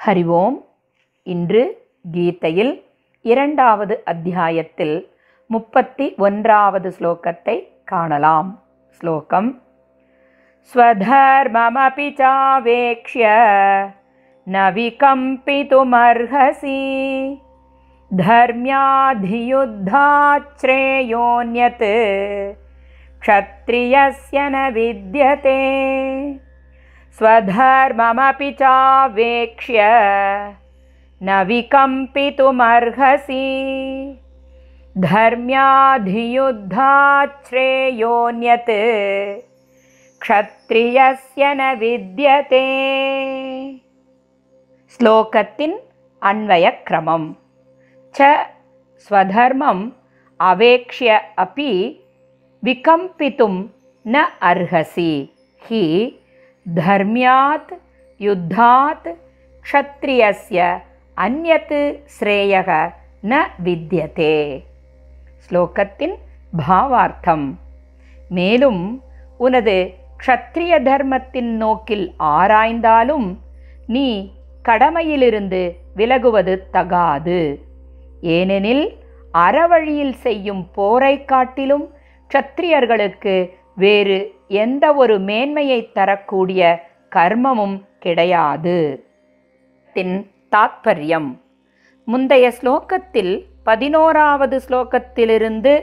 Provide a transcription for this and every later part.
ஹரி ஓம் இன்று கீதையில் இரண்டாவது அத்தியாயத்தில் முப்பத்தி ஒன்றாவது ஸ்லோகத்தை காணலாம் ஸ்லோகம் ஸ்வதர்மமபி சாவேக்ஷ்ய ந விகம்பித்துமர்ஹசி धर्म्याधियुद्धाच्छ्रेयोऽन्यत् क्षत्रियस्य न विद्यते स्वधर्ममपि चावेक्ष्य न विकम्पितुमर्हसि धर्म्याधियुद्धाच्छ्रेयोऽन्यत् क्षत्रियस्य न विद्यते ஸ்லோகத்தின் அன்வயக்கிரமம் च स्वधर्मम् अवेक्ष्य अपि विकम्पितुं न अर्हसि हि धर्म्यात् युद्धात् क्षत्रियस्य अन्यत् श्रेयः न विद्यते ஸ்லோகத்தின் பாவார்த்தம் மேலும் உனது க்ஷத்ரிய தர்மத்தின் நோக்கில் ஆராய்ந்தாலும் நீ கடமையிலிருந்து விலகுவது தகாது ஏனெனில் அறவழியில் செய்யும் போரை காட்டிலும் க்ஷத்திரியர்களுக்கு வேறு எந்த ஒரு மேன்மையை தரக்கூடிய கர்மமும் கிடையாது. தின் தாத்பரியம். முந்தைய ஸ்லோகத்தில் பதினோராவது ஸ்லோகத்திலிருந்து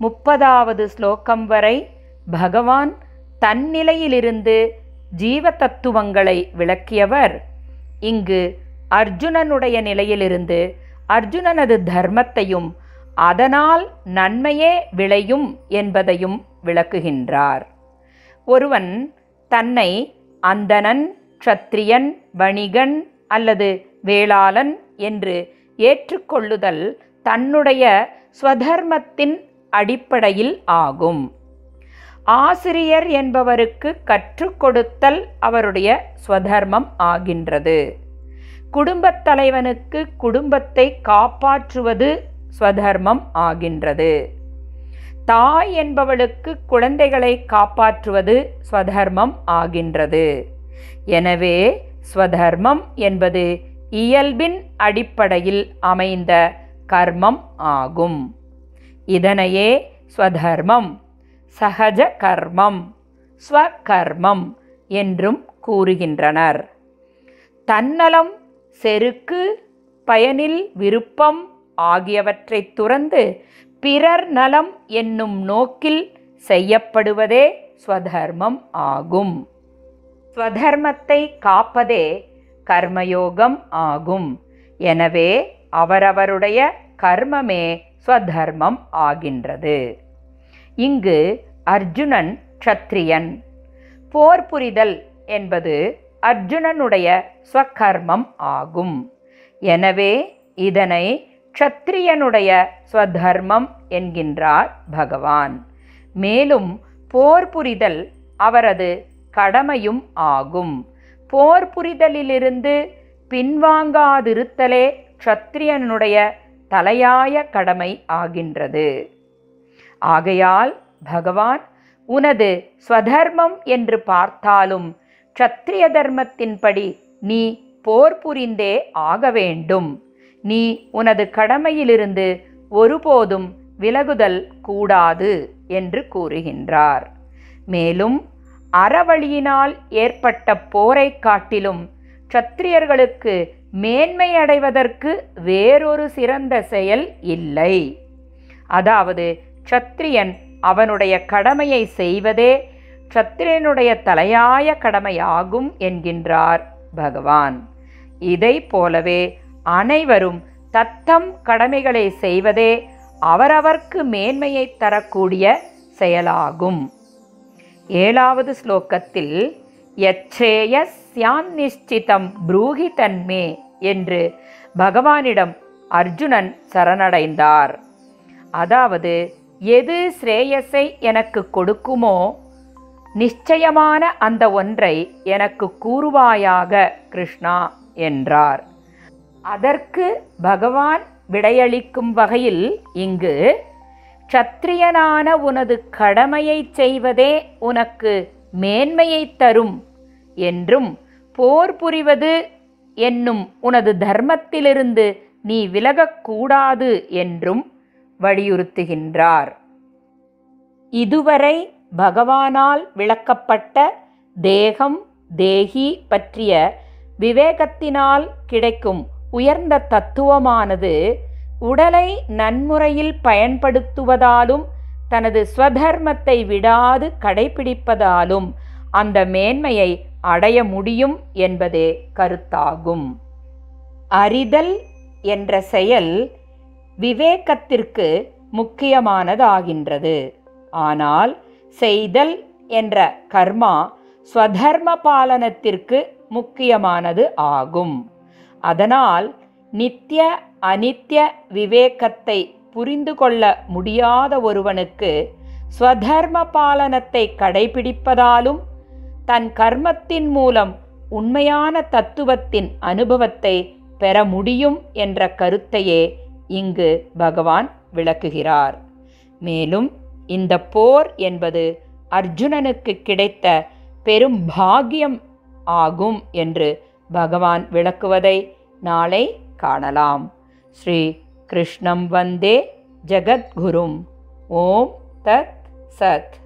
முப்பதாவது ஸ்லோகம் வரை பகவான் தன்னிலையிலிருந்து ஜீவ தத்துவங்களை விளக்கியவர். இங்கு அர்ஜுனனுடைய நிலையிலிருந்து அர்ஜுனனது தர்மத்தையும் அதனால் நன்மையே விளையும் என்பதையும் விளக்குகின்றார். ஒருவன் தன்னை அந்தணன் க்ஷத்திரியன் வணிகன் அல்லது வேளாளன் என்று ஏற்றுக்கொள்ளுதல் தன்னுடைய ஸ்வதர்மத்தின் அடிப்படையில் ஆகும். ஆசிரியர் என்பவருக்கு கற்றுக் கொடுத்தல் அவருடைய ஸ்வதர்மம் ஆகின்றது. குடும்பத் தலைவனுக்கு குடும்பத்தை காப்பாற்றுவது ஸ்வதர்மம் ஆகின்றது. தாய் என்பவளுக்கு குழந்தைகளை காப்பாற்றுவது ஸ்வதர்மம் ஆகின்றது. எனவே ஸ்வதர்மம் என்பது இயல்பின் அடிப்படையில் அமைந்த கர்மம் ஆகும். இதனையே ஸ்வதர்மம் சகஜ கர்மம் ஸ்வகர்மம் என்றும் கூறுகின்றனர். தன்னலம் செருக்கு பயனில் விருப்பம் ஆகியவற்றை துறந்து பிறர் நலம் என்னும் நோக்கில் செய்யப்படுவதே ஸ்வதர்மம் ஆகும். ஸ்வதர்மத்தை காப்பதே கர்மயோகம் ஆகும். எனவே அவரவருடைய கர்மமே ஸ்வதர்மம் ஆகின்றது. இங்கு அர்ஜுனன் க்ஷத்ரியன். போர் புரிதல் என்பது அர்ஜுனனுடைய ஸ்வகர்மம் ஆகும். எனவே இதனை க்ஷத்ரியனுடைய ஸ்வதர்மம் என்கின்றார் பகவான். மேலும் போர் புரிதல் அவரது கடமையும் ஆகும். போர் புரிதலிலிருந்து பின்வாங்காதிருத்தலே க்ஷத்ரியனுடைய தலையாய கடமை ஆகின்றது. ஆகையால் பகவான் உனது ஸ்வதர்மம் என்று பார்த்தாலும் க்ஷத்ரிய தர்மத்தின்படி நீ போர் புரிந்தே ஆக வேண்டும். நீ உனது கடமையிலிருந்து ஒருபோதும் விலகுதல் கூடாது என்று கூறுகின்றார். மேலும் அறவழியினால் ஏற்பட்ட போரை காட்டிலும் க்ஷத்திரியர்களுக்கு மேன்மை அடைவதற்கு வேறொரு சிறந்த செயல் இல்லை. அதாவது சத்திரியன் அவனுடைய கடமையை செய்வதே சத்திரியனுடைய தலையாய கடமையாகும் என்கின்றார் பகவான். இதை போலவே அனைவரும் தத்தம் கடமைகளை செய்வதே அவரவர்க்கு மேன்மையை தரக்கூடிய செயலாகும். ஏழாவது ஸ்லோகத்தில் யச்சேயஸ்யான் நிச்சிதம் ப்ரூஹி தன்மே என்று பகவானிடம் அர்ஜுனன் சரணடைந்தார். அதாவது எது ஸ்ரேயஸை எனக்கு கொடுக்குமோ நிச்சயமான அந்த ஒன்றை எனக்கு கூறுவாயாக கிருஷ்ணா என்றார். அதற்கு பகவான் விடையளிக்கும் வகையில் இங்கு க்ஷத்ரியனான உனது கடமையைச் செய்வதே உனக்கு மேன்மையை தரும் என்றும் போர் புரிவது என்னும் உனது தர்மத்திலிருந்து நீ விலகக்கூடாது என்றும் வலியுறுத்துகின்றார். இதுவரை பகவானால் விளக்கப்பட்ட தேகம் தேகி பற்றிய விவேகத்தினால் கிடைக்கும் உயர்ந்த தத்துவமானது உடலை நன்முறையில் பயன்படுத்துவதாலும் தனது ஸ்வதர்மத்தை விடாது கடைபிடிப்பதாலும் அந்த மேன்மையை அடைய முடியும் என்பதே கருத்தாகும். அறிதல் என்ற செயல் விவேகத்திற்கு முக்கியமானதாகின்றது. ஆனால் செய்தல் என்ற கர்மா ஸ்வதர்ம பாலனத்திற்கு முக்கியமானது ஆகும். அதனால் நித்திய அனித்ய விவேகத்தை புரிந்து கொள்ள முடியாத ஒருவனுக்கு ஸ்வதர்ம பாலனத்தை கடைபிடிப்பதாலும் தன் கர்மத்தின் மூலம் உண்மையான தத்துவத்தின் அனுபவத்தை பெற முடியும் என்ற கருத்தையே இங்கு பகவான் விளக்குகிறார். மேலும் இந்த போர் என்பது அர்ஜுனனுக்கு கிடைத்த பெரும் பாகியம் ஆகும் என்று பகவான் விளக்குவதை நாளை காணலாம். ஸ்ரீ கிருஷ்ணம் வந்தே ஜகத்குரும். ஓம் தத் சத்.